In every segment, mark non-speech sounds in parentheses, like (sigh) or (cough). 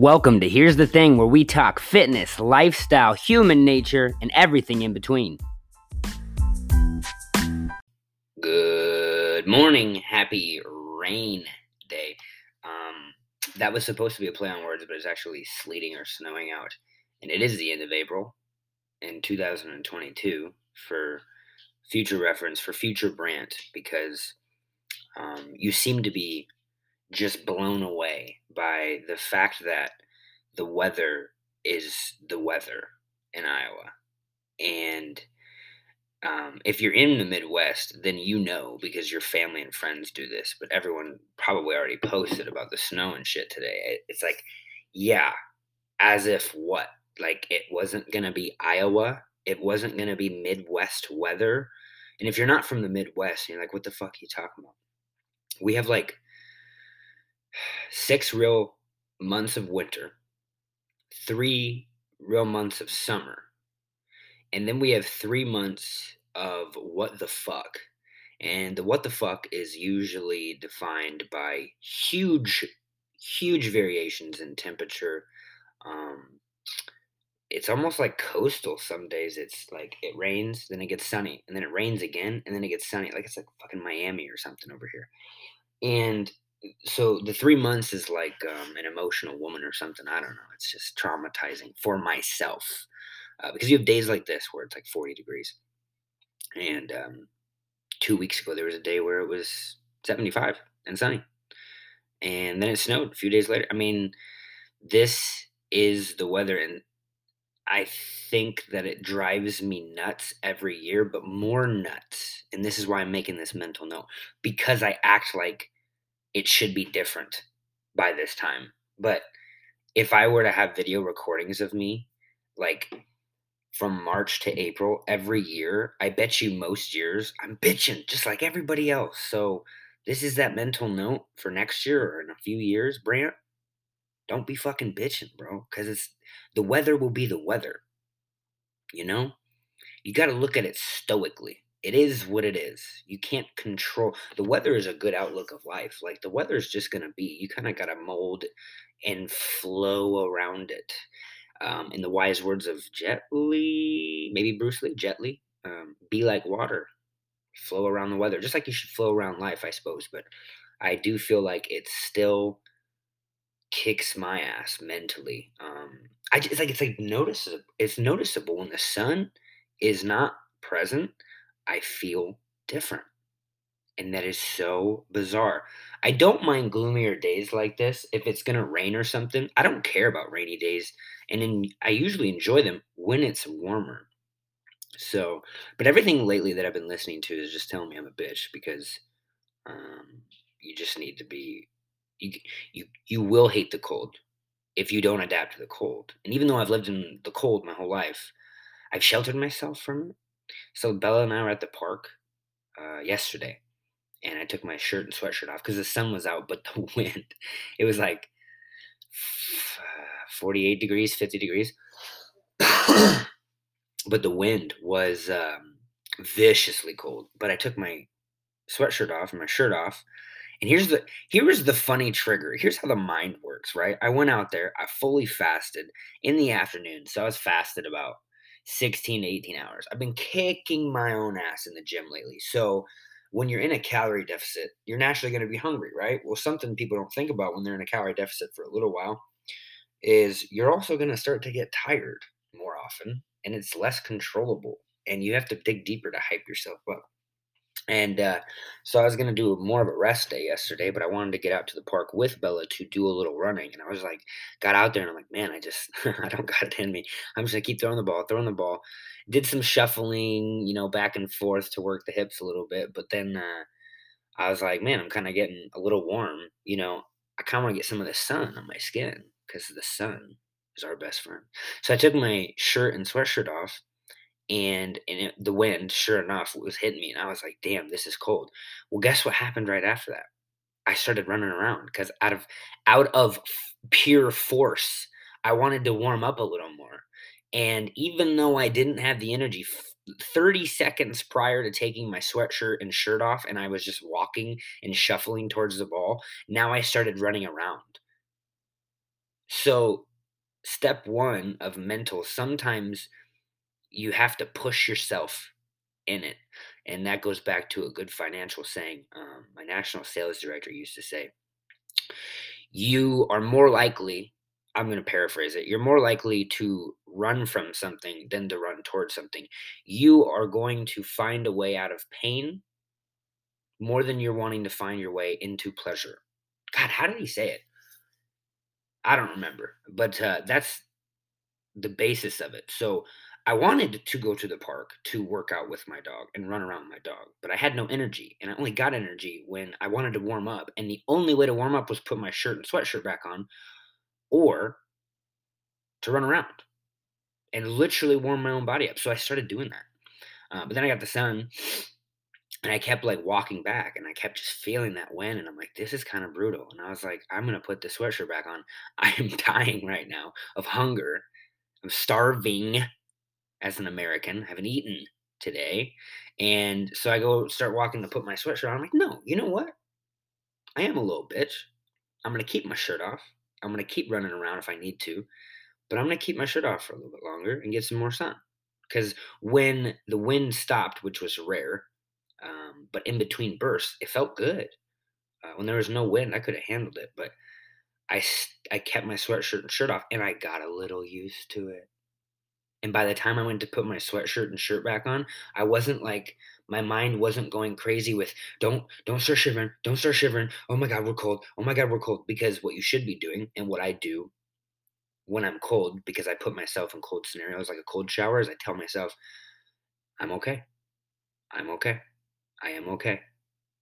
Welcome to Here's the Thing, where we talk fitness, lifestyle, human nature, and everything in between. Good morning. Happy rain day. Um, that was supposed to be a play on words, but it's actually sleeting or snowing out. And it is the end of April in 2022 for future reference, for future Brant, because um, you seem to be just blown away by the fact that the weather is the weather in Iowa. And um, if you're in the Midwest, then you know because your family and friends do this, but everyone probably already posted about the snow and shit today. It's like, yeah, as if what? Like it wasn't going to be Iowa. It wasn't going to be Midwest weather. And if you're not from the Midwest, you're like, what the fuck are you talking about? We have like six real months of winter, three real months of summer, and then we have three months of what the fuck. And the what the fuck is usually defined by huge, huge variations in temperature. Um, it's almost like coastal some days. It's like it rains, then it gets sunny, and then it rains again, and then it gets sunny. Like it's like fucking Miami or something over here. And so the three months is like um, an emotional woman or something. I don't know. It's just traumatizing for myself uh, because you have days like this where it's like 40 degrees. And um, two weeks ago, there was a day where it was 75 and sunny. And then it snowed a few days later. I mean, this is the weather. And I think that it drives me nuts every year, but more nuts. And this is why I'm making this mental note because I act like it should be different by this time. But if I were to have video recordings of me, like from March to April every year, I bet you most years I'm bitching just like everybody else. So this is that mental note for next year or in a few years, Brant. Don't be fucking bitching, bro, because it's the weather will be the weather. You know, you got to look at it stoically it is what it is. You can't control the weather is a good outlook of life. Like the weather is just gonna be. You kind of gotta mold and flow around it. Um, in the wise words of Jet Li, maybe Bruce Lee, Jet Li, um, be like water, flow around the weather, just like you should flow around life, I suppose. But I do feel like it still kicks my ass mentally. Um, I it's like it's like noticeable. It's noticeable when the sun is not present I feel different. And that is so bizarre. I don't mind gloomier days like this if it's going to rain or something. I don't care about rainy days. And in, I usually enjoy them when it's warmer. So, but everything lately that I've been listening to is just telling me I'm a bitch because um, you just need to be, you, you, you will hate the cold if you don't adapt to the cold. And even though I've lived in the cold my whole life, I've sheltered myself from it so Bella and I were at the park uh, yesterday, and I took my shirt and sweatshirt off because the sun was out, but (laughs) the wind, it was like 48 degrees, 50 degrees. (coughs) but the wind was um, viciously cold. But I took my sweatshirt off and my shirt off. And here's the here's the funny trigger. Here's how the mind works, right? I went out there, I fully fasted in the afternoon. So I was fasted about 16 to 18 hours. I've been kicking my own ass in the gym lately. So when you're in a calorie deficit, you're naturally going to be hungry, right? Well, something people don't think about when they're in a calorie deficit for a little while is you're also going to start to get tired more often and it's less controllable and you have to dig deeper to hype yourself up. And uh, so I was going to do more of a rest day yesterday, but I wanted to get out to the park with Bella to do a little running. And I was like, got out there and I'm like, man, I just, (laughs) I don't got it in me. I'm just going to keep throwing the ball, throwing the ball. Did some shuffling, you know, back and forth to work the hips a little bit. But then uh, I was like, man, I'm kind of getting a little warm. You know, I kind of want to get some of the sun on my skin because the sun is our best friend. So I took my shirt and sweatshirt off and and it, the wind, sure enough, was hitting me, and I was like, "Damn, this is cold." Well, guess what happened right after that? I started running around because out of out of pure force, I wanted to warm up a little more. And even though I didn't have the energy, 30 seconds prior to taking my sweatshirt and shirt off, and I was just walking and shuffling towards the ball, now I started running around. So, step one of mental, sometimes you have to push yourself in it. And that goes back to a good financial saying um, my national sales director used to say you are more likely, I'm going to paraphrase it, you're more likely to run from something than to run towards something. You are going to find a way out of pain more than you're wanting to find your way into pleasure. God, how did he say it? I don't remember, but uh, that's the basis of it. So I wanted to go to the park to work out with my dog and run around with my dog, but I had no energy, and I only got energy when I wanted to warm up. And the only way to warm up was put my shirt and sweatshirt back on, or to run around and literally warm my own body up. So I started doing that. Uh, but then I got the sun, and I kept like walking back, and I kept just feeling that wind, and I'm like, this is kind of brutal. And I was like, I'm gonna put the sweatshirt back on. (laughs) I am dying right now of hunger. I'm starving as an American. I haven't eaten today. And so I go start walking to put my sweatshirt on. I'm like, no, you know what? I am a little bitch. I'm going to keep my shirt off. I'm going to keep running around if I need to, but I'm going to keep my shirt off for a little bit longer and get some more sun. Because when the wind stopped, which was rare, um, but in between bursts, it felt good. Uh, when there was no wind, I could have handled it, but I, I kept my sweatshirt and shirt off and I got a little used to it. And by the time I went to put my sweatshirt and shirt back on, I wasn't like my mind wasn't going crazy with don't don't start shivering, don't start shivering. Oh my god, we're cold. Oh my god, we're cold. Because what you should be doing and what I do when I'm cold, because I put myself in cold scenarios like a cold shower, is I tell myself, I'm okay. I'm okay. I am okay.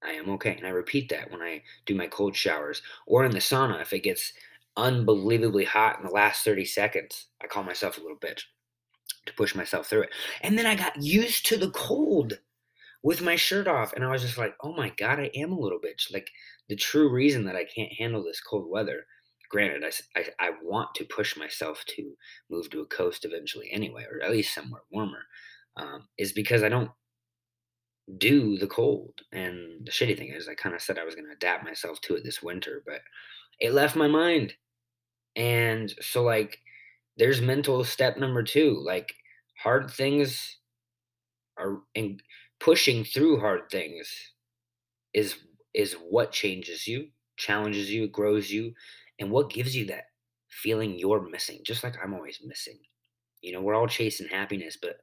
I am okay. And I repeat that when I do my cold showers or in the sauna if it gets unbelievably hot in the last 30 seconds. I call myself a little bitch to push myself through it. And then I got used to the cold with my shirt off. And I was just like, oh my God, I am a little bitch. Like the true reason that I can't handle this cold weather. Granted, I, I, I want to push myself to move to a coast eventually anyway, or at least somewhere warmer, um, is because I don't do the cold. And the shitty thing is, I kind of said I was going to adapt myself to it this winter, but it left my mind. And so, like, there's mental step number two. Like hard things are and pushing through hard things is is what changes you, challenges you, grows you, and what gives you that feeling you're missing. Just like I'm always missing. You know, we're all chasing happiness, but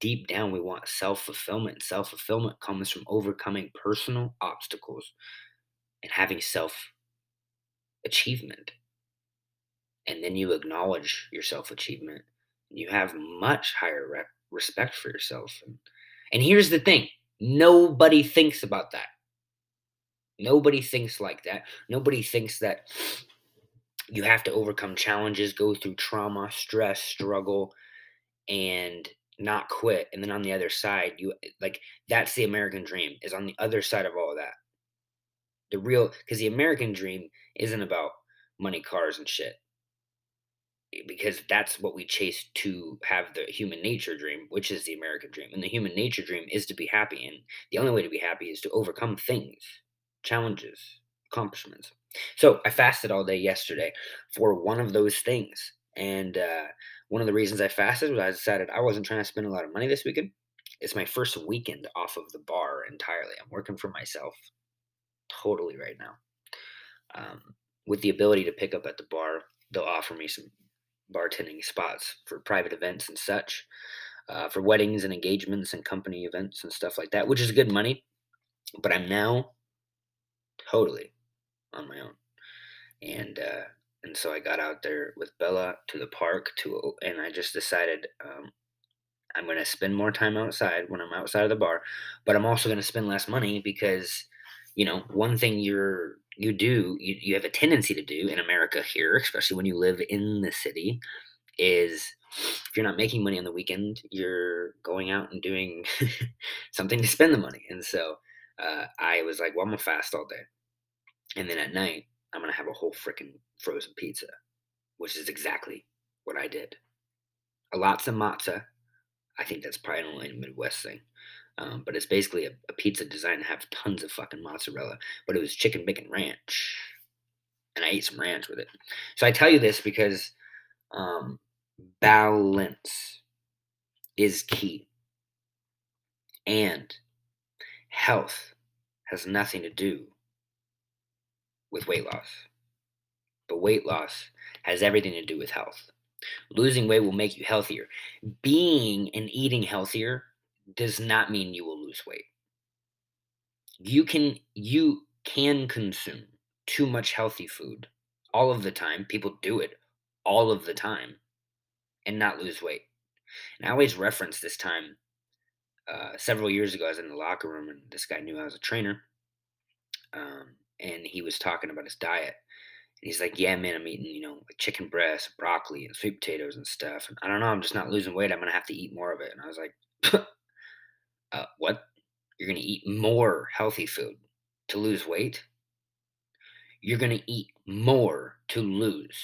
deep down we want self-fulfillment. Self-fulfillment comes from overcoming personal obstacles and having self achievement and then you acknowledge your self achievement you have much higher re- respect for yourself and, and here's the thing nobody thinks about that. Nobody thinks like that. Nobody thinks that you have to overcome challenges go through trauma stress struggle and not quit and then on the other side you like that's the american dream is on the other side of all of that. The real because the american dream isn't about money cars and shit because that's what we chase to have the human nature dream, which is the American dream. And the human nature dream is to be happy. And the only way to be happy is to overcome things, challenges, accomplishments. So I fasted all day yesterday for one of those things. And uh, one of the reasons I fasted was I decided I wasn't trying to spend a lot of money this weekend. It's my first weekend off of the bar entirely. I'm working for myself totally right now. Um, with the ability to pick up at the bar, they'll offer me some bartending spots for private events and such, uh, for weddings and engagements and company events and stuff like that, which is good money. But I'm now totally on my own, and uh, and so I got out there with Bella to the park to, and I just decided um, I'm going to spend more time outside when I'm outside of the bar, but I'm also going to spend less money because, you know, one thing you're you do you, you have a tendency to do in america here especially when you live in the city is if you're not making money on the weekend you're going out and doing (laughs) something to spend the money. And so uh, i was like well i'm gonna fast all day. And then at night i'm gonna have a whole freaking frozen pizza which is exactly what i did. A Lotzza Motzza i think that's probably only a midwest thing um, but it's basically a, a, pizza designed to have tons of fucking mozzarella. But it was chicken bacon ranch. and I ate some ranch with it. So I tell you this because um, balance is key. And health has nothing to do with weight loss. But weight loss has everything to do with health. Losing weight will make you healthier. Being and eating healthier does not mean you will lose weight. You can you can consume too much healthy food all of the time. People do it all of the time and not lose weight. And I always reference this time uh, several years ago. I was in the locker room and this guy knew I was a trainer. Um, and he was talking about his diet. And he's like, Yeah, man, I'm eating, you know, like chicken breast, broccoli, and sweet potatoes and stuff. And I don't know, I'm just not losing weight. I'm to have to eat more of it. And I was like, (laughs) uh, What? You're going to eat more healthy food to lose weight? You're going to eat more to lose.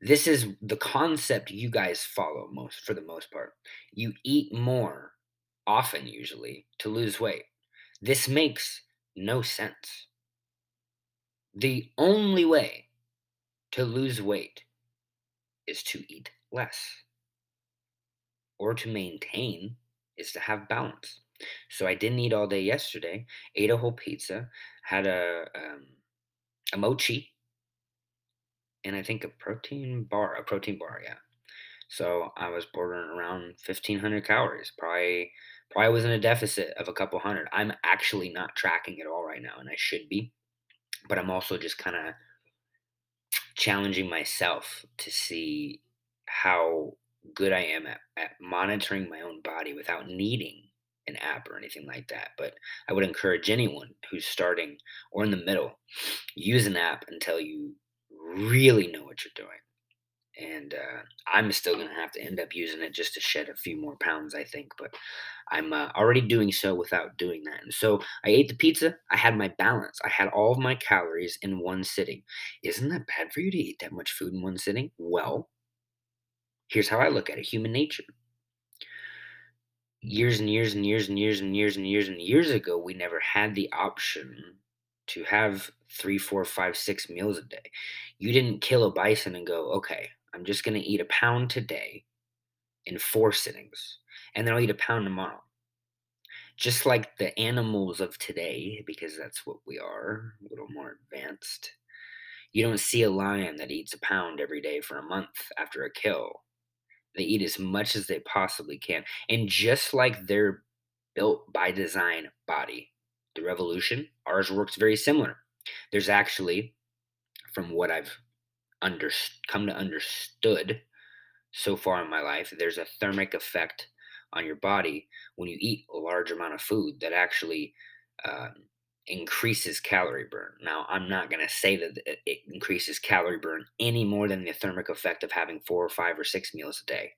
This is the concept you guys follow most for the most part. You eat more often, usually, to lose weight. This makes no sense. The only way to lose weight is to eat less, or to maintain is to have balance. So I didn't eat all day yesterday. Ate a whole pizza. Had a um, a mochi, and I think a protein bar. A protein bar, yeah. So I was bordering around fifteen hundred calories. Probably probably was in a deficit of a couple hundred. I'm actually not tracking at all right now, and I should be. But I'm also just kind of challenging myself to see how good I am at, at monitoring my own body without needing an app or anything like that. But I would encourage anyone who's starting or in the middle, use an app until you really know what you're doing. And uh, I'm still going to have to end up using it just to shed a few more pounds, I think. But I'm uh, already doing so without doing that. And so I ate the pizza. I had my balance. I had all of my calories in one sitting. Isn't that bad for you to eat that much food in one sitting? Well, here's how I look at it human nature years and years and years and years and years and years and years ago, we never had the option to have three, four, five, six meals a day. You didn't kill a bison and go, okay, I'm just going to eat a pound today in four sittings, and then I'll eat a pound tomorrow. Just like the animals of today, because that's what we are, a little more advanced. You don't see a lion that eats a pound every day for a month after a kill they eat as much as they possibly can. And just like their built by design body, the revolution, ours works very similar. There's actually, from what I've under, come to understood so far in my life, there's a thermic effect on your body when you eat a large amount of food that actually uh, increases calorie burn. Now, I'm not going to say that it increases calorie burn any more than the thermic effect of having four or five or six meals a day.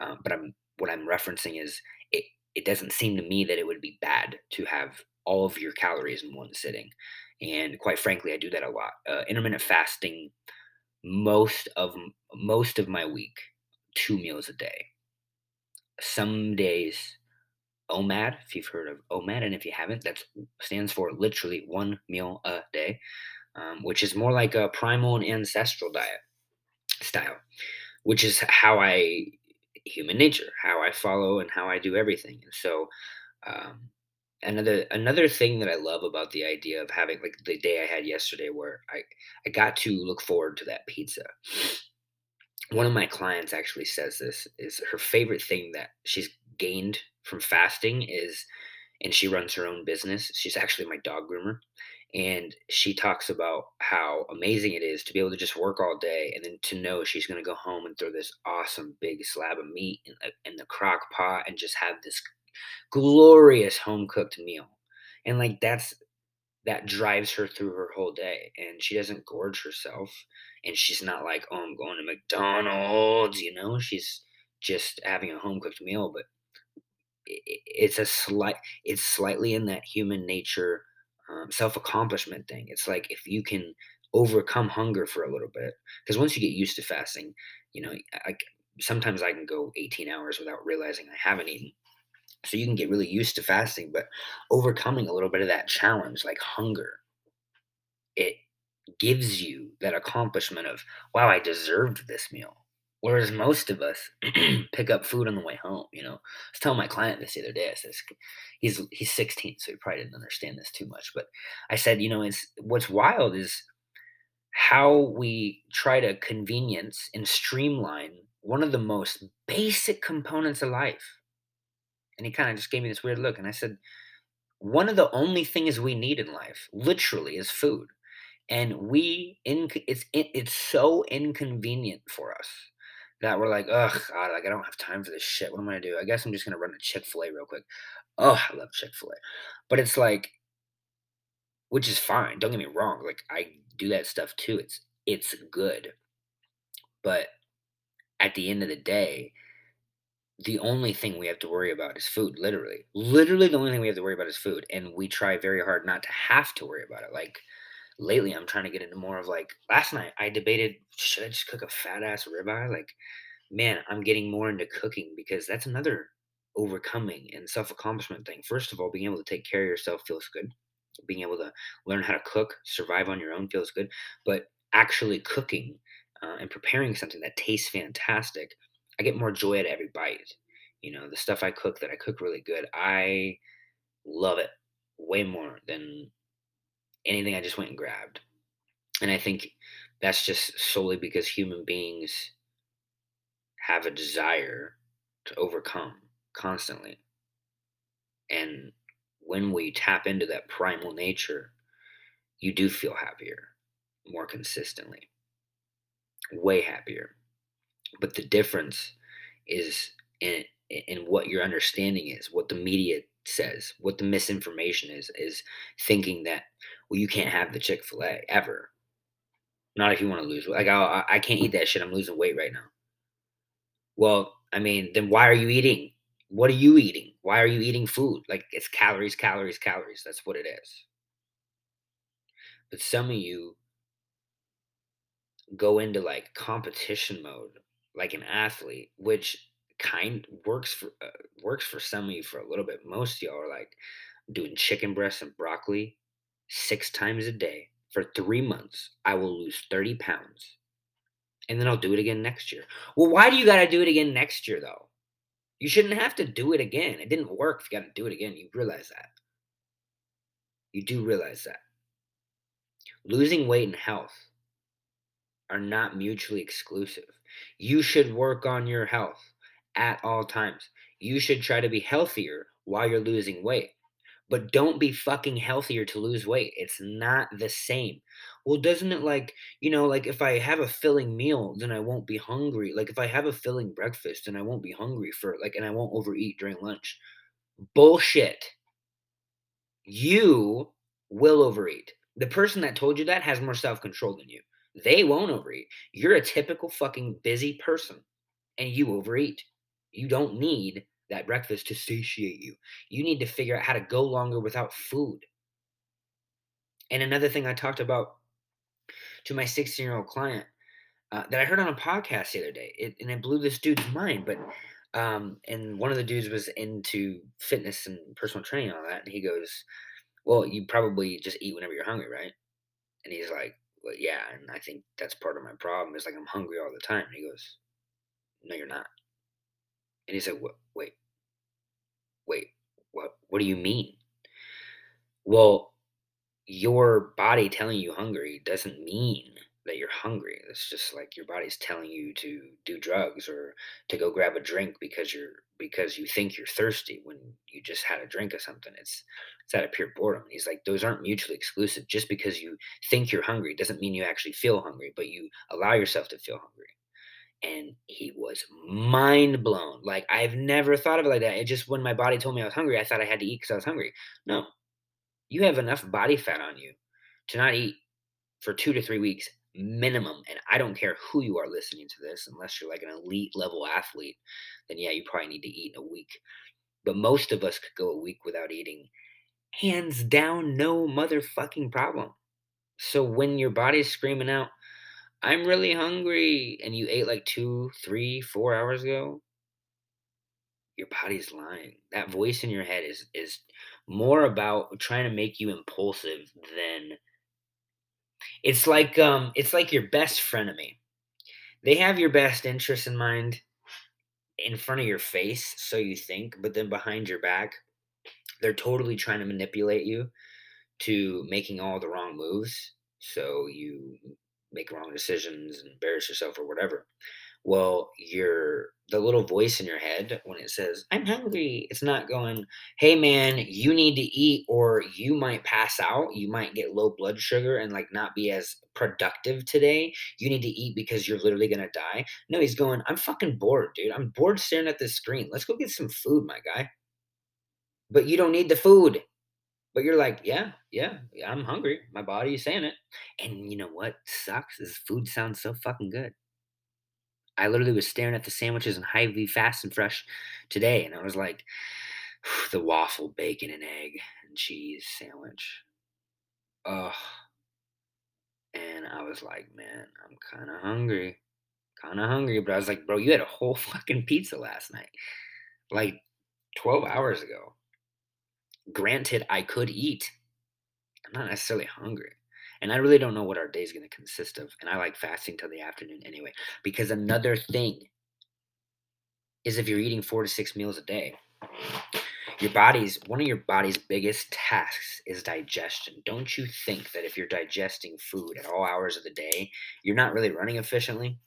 Um, but I'm what I'm referencing is it. It doesn't seem to me that it would be bad to have all of your calories in one sitting, and quite frankly, I do that a lot. Uh, intermittent fasting, most of most of my week, two meals a day. Some days OMAD, if you've heard of OMAD, and if you haven't, that stands for literally one meal a day, um, which is more like a primal and ancestral diet style, which is how I, human nature, how I follow and how I do everything. And so, um, another another thing that I love about the idea of having like the day I had yesterday, where I I got to look forward to that pizza. One of my clients actually says this is her favorite thing that she's gained from fasting is and she runs her own business. She's actually my dog groomer. And she talks about how amazing it is to be able to just work all day and then to know she's going to go home and throw this awesome big slab of meat in the, in the crock pot and just have this glorious home cooked meal. And like that's that drives her through her whole day. And she doesn't gorge herself. And she's not like, oh, I'm going to McDonald's, you know? She's just having a home cooked meal, but it's a slight it's slightly in that human nature um, self accomplishment thing it's like if you can overcome hunger for a little bit because once you get used to fasting you know I, sometimes i can go 18 hours without realizing i haven't eaten so you can get really used to fasting but overcoming a little bit of that challenge like hunger it gives you that accomplishment of, wow, I deserved this meal. Whereas most of us (clears throat) pick up food on the way home, you know. I was telling my client this the other day. I said, he's he's 16, so he probably didn't understand this too much. But I said, you know, it's what's wild is how we try to convenience and streamline one of the most basic components of life. And he kind of just gave me this weird look. And I said, one of the only things we need in life, literally, is food. And we, in, it's, it's so inconvenient for us that we're like, ugh, God, like I don't have time for this shit. What am I gonna do? I guess I'm just gonna run a Chick Fil A real quick. Oh, I love Chick Fil A, but it's like, which is fine. Don't get me wrong. Like I do that stuff too. It's it's good, but at the end of the day, the only thing we have to worry about is food. Literally, literally, the only thing we have to worry about is food, and we try very hard not to have to worry about it. Like lately I'm trying to get into more of like last night I debated should I just cook a fat ass ribeye? Like, man, I'm getting more into cooking because that's another overcoming and self accomplishment thing. First of all, being able to take care of yourself feels good. Being able to learn how to cook, survive on your own feels good. But actually cooking uh, and preparing something that tastes fantastic, I get more joy at every bite. You know, the stuff I cook that I cook really good, I love it way more than anything I just went and grabbed. And I think that's just solely because human beings have a desire to overcome constantly. And when we tap into that primal nature, you do feel happier more consistently, way happier. But the difference is in in what your understanding is, what the media says, what the misinformation is, is thinking that well, you can't have the Chick Fil A ever. Not if you want to lose. Like I, I can't eat that shit. I'm losing weight right now. Well, I mean, then why are you eating? What are you eating? Why are you eating food? Like it's calories, calories, calories. That's what it is. But some of you go into like competition mode, like an athlete, which kind works for uh, works for some of you for a little bit. Most y'all are like doing chicken breasts and broccoli six times a day for three months. I will lose 30 pounds. And then I'll do it again next year. Well, why do you got to do it again next year, though? You shouldn't have to do it again. It didn't work if you got to do it again. You realize that. You do realize that. Losing weight and health are not mutually exclusive. You should work on your health at all times. You should try to be healthier while you're losing weight. But don't be fucking healthier to lose weight. It's not the same. Well, doesn't it like, you know, like if I have a filling meal, then I won't be hungry. Like if I have a filling breakfast, then I won't be hungry for like, and I won't overeat during lunch. Bullshit. You will overeat. The person that told you that has more self control than you. They won't overeat. You're a typical fucking busy person and you overeat. You don't need that breakfast to satiate you. You need to figure out how to go longer without food. And another thing I talked about to my 16 year old client uh, that I heard on a podcast the other day, it, and it blew this dude's mind. But um, and one of the dudes was into fitness and personal training and all that, and he goes, "Well, you probably just eat whenever you're hungry, right?" And he's like, "Well, yeah." And I think that's part of my problem is like I'm hungry all the time. And he goes, "No, you're not." And he said, "Wait, wait, what? What do you mean?" Well, your body telling you hungry doesn't mean that you're hungry. It's just like your body's telling you to do drugs or to go grab a drink because you're because you think you're thirsty when you just had a drink of something. It's it's out of pure boredom. he's like, those aren't mutually exclusive. Just because you think you're hungry doesn't mean you actually feel hungry, but you allow yourself to feel hungry and he was mind blown. Like I've never thought of it like that. It just when my body told me I was hungry, I thought I had to eat because I was hungry. No, you have enough body fat on you to not eat for two to three weeks minimum. And I don't care who you are listening to this, unless you're like an elite level athlete, then yeah, you probably need to eat in a week. But most of us could go a week without eating. Hands down, no motherfucking problem. So when your body's screaming out, I'm really hungry, and you ate like two, three, four hours ago, your body's lying. That voice in your head is is more about trying to make you impulsive than It's like um it's like your best frenemy. They have your best interest in mind in front of your face, so you think, but then behind your back, they're totally trying to manipulate you to making all the wrong moves so you make wrong decisions and embarrass yourself or whatever. Well, your the little voice in your head when it says, "I'm hungry," it's not going, "Hey man, you need to eat or you might pass out, you might get low blood sugar and like not be as productive today. You need to eat because you're literally going to die." No, he's going, "I'm fucking bored, dude. I'm bored staring at this screen. Let's go get some food, my guy." But you don't need the food. But you're like, "Yeah, yeah, I'm hungry. My body is saying it." And you know what sucks is food sounds so fucking good. I literally was staring at the sandwiches in Hy-Vee Fast and Fresh today, and I was like, the waffle, bacon, and egg and cheese sandwich. Ugh. And I was like, man, I'm kind of hungry. Kind of hungry. But I was like, bro, you had a whole (laughs) fucking pizza last night. Like 12 hours ago. Granted, I could eat. I'm not necessarily hungry. And I really don't know what our day is going to consist of. And I like fasting till the afternoon anyway. Because mm. another thing is if you're eating four to six meals a day, your body's one of your body's biggest tasks is digestion. Don't you think that if you're digesting food at all hours of the day, you're not really running efficiently?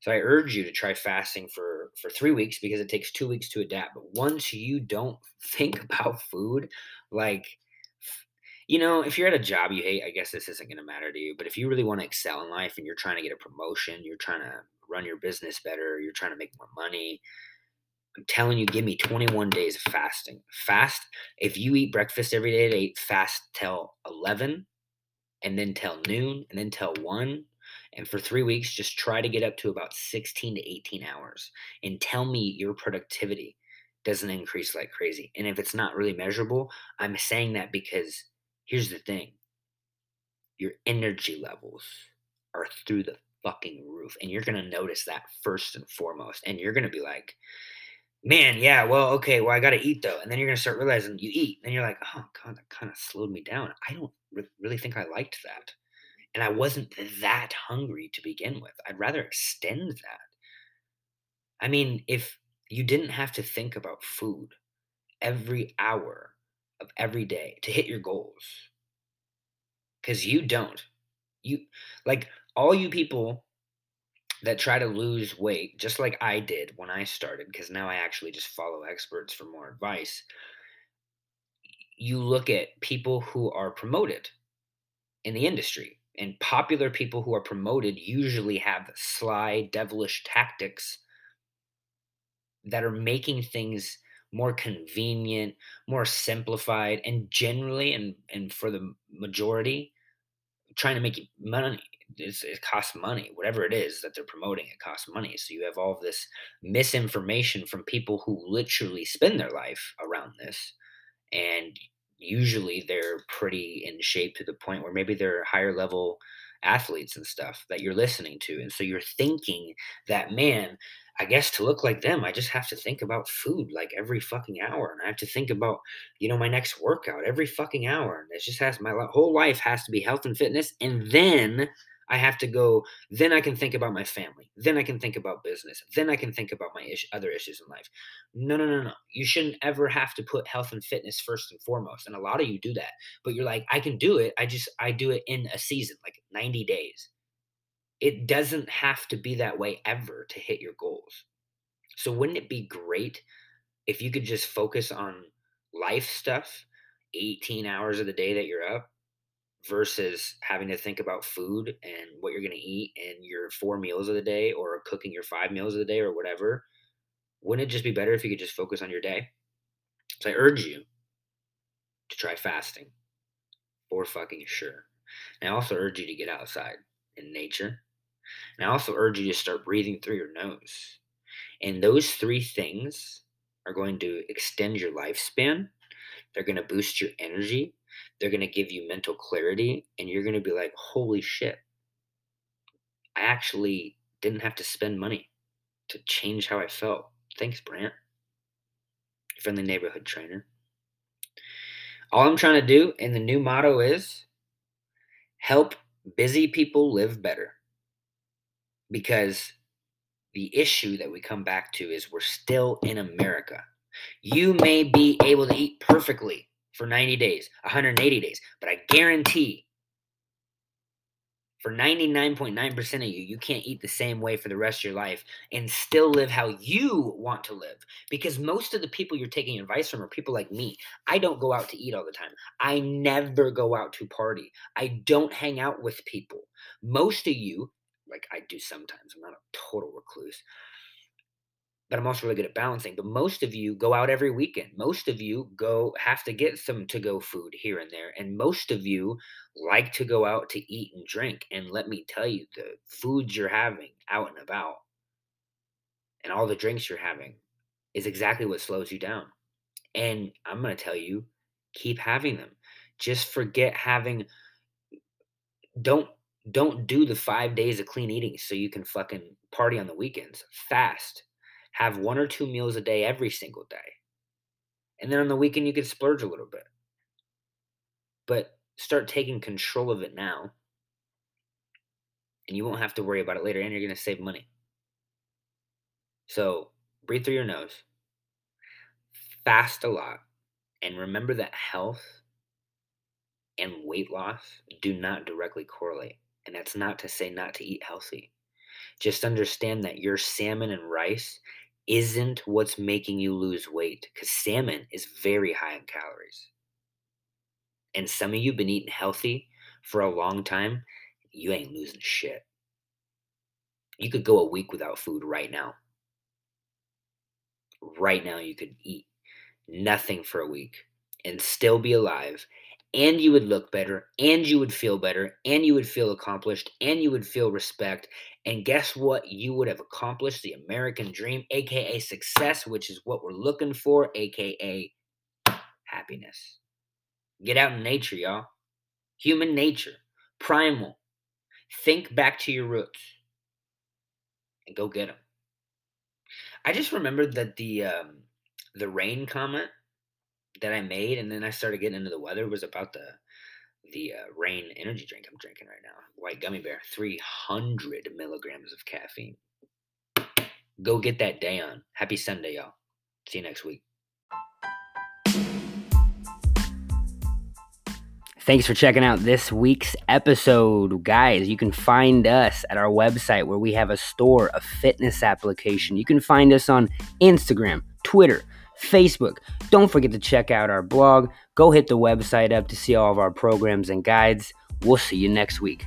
So I urge you to try fasting for for 3 weeks because it takes 2 weeks to adapt. But once you don't (laughs) think about food, like you know, if you're at a job you hate, I guess this isn't going to matter to you. But if you really want to excel in life and you're trying to get a promotion, you're trying to run your business better, you're trying to make more money, I'm telling you, give me 21 days of fasting. Fast. If you eat breakfast every day at 8, fast till 11, and then till noon, and then till 1. And for three weeks, just try to get up to about 16 to 18 hours and tell me your productivity doesn't increase like crazy. And if it's not really measurable, I'm saying that because Here's the thing your energy levels are through the fucking roof. And you're going to notice that first and foremost. And you're going to be like, man, yeah, well, okay, well, I got to eat though. And then you're going to start realizing you eat. And you're like, oh, God, that kind of slowed me down. I don't re- really think I liked that. And I wasn't that hungry to begin with. I'd rather extend that. I mean, if you didn't have to think about food every hour of every day to hit your goals because you don't you like all you people that try to lose weight just like i did when i started because now i actually just follow experts for more advice you look at people who are promoted in the industry and popular people who are promoted usually have sly devilish tactics that are making things more convenient, more simplified, and generally, and and for the majority, trying to make money. It's, it costs money. Whatever it is that they're promoting, it costs money. So you have all of this misinformation from people who literally spend their life around this, and usually they're pretty in shape to the point where maybe they're higher level athletes and stuff that you're listening to. And so you're thinking that, man, I guess to look like them, I just have to think about food like every fucking hour. And I have to think about, you know, my next workout every fucking hour. And it just has my whole life has to be health and fitness. And then I have to go, then I can think about my family. Then I can think about business. Then I can think about my other issues in life. No, no, no, no. You shouldn't ever have to put health and fitness first and foremost. And a lot of you do that. But you're like, I can do it. I just, I do it in a season, like 90 days it doesn't have to be that way ever to hit your goals. So wouldn't it be great if you could just focus on life stuff 18 hours of the day that you're up versus having to think about food and what you're going to eat and your four meals of the day or cooking your five meals of the day or whatever? Wouldn't it just be better if you could just focus on your day? So I urge you to try fasting for fucking sure. And I also urge you to get outside in nature and I also urge you to start breathing through your nose. And those three things are going to extend your lifespan. They're going to boost your energy. They're going to give you mental clarity. And you're going to be like, holy shit, I actually didn't have to spend money to change how I felt. Thanks, Brant. Friendly neighborhood trainer. All I'm trying to do, and the new motto is help busy people live better because the issue that we come back to is we're still in America. You may be able to eat perfectly for 90 days, 180 days, but I guarantee for 99.9% of you, you can't eat the same way for the rest of your life and still live how you want to live. Because most of the people you're taking advice from are people like me. I don't go out to eat all the time. I never go out to party. I don't hang out with people. Most of you, like I do sometimes, I'm not a total recluse, but I'm also really good at balancing. But most of you go out every weekend. Most of you go have to get some to go food here and there. And most of you like to go out to eat and drink. And let me tell you, the foods you're having out and about and all the drinks you're having is exactly what slows you down. And I'm going to tell you, keep having them. Just forget having don't don't do the 5 days of clean eating so you can fucking party on the weekends. Fast have one or two meals a day every single day. And then on the weekend, you can splurge a little bit. But start taking control of it now. And you won't have to worry about it later. And you're going to save money. So breathe through your nose, fast a lot, and remember that health and weight loss do not directly correlate. And that's not to say not to eat healthy. Just understand that your salmon and rice isn't what's making you lose weight because salmon is very high in calories. And some of you have been eating healthy for a long time, you ain't losing shit. You could go a week without food right now. Right now, you could eat nothing for a week and still be alive and you would look better and you would feel better and you would feel accomplished and you would feel respect and guess what? You would have accomplished the american dream aka success which is what we're looking for aka happiness. Get out in nature y'all. Human nature. Primal. Think back to your roots. And go get them i just remembered that the um, the rain comment that I made, and then I started getting into the weather was about the the uh, Reign energy drink I'm drinking right now. White gummy bear, 300 milligrams of caffeine. Go get that day on. Happy Sunday, y'all. See you next week. Thanks for checking out this week's episode. Guys, you can find us at our website where we have a store, a fitness application. You can find us on Instagram, Twitter, Facebook. Don't forget to check out our blog. Go hit the website up to see all of our programs and guides. We'll see you next week.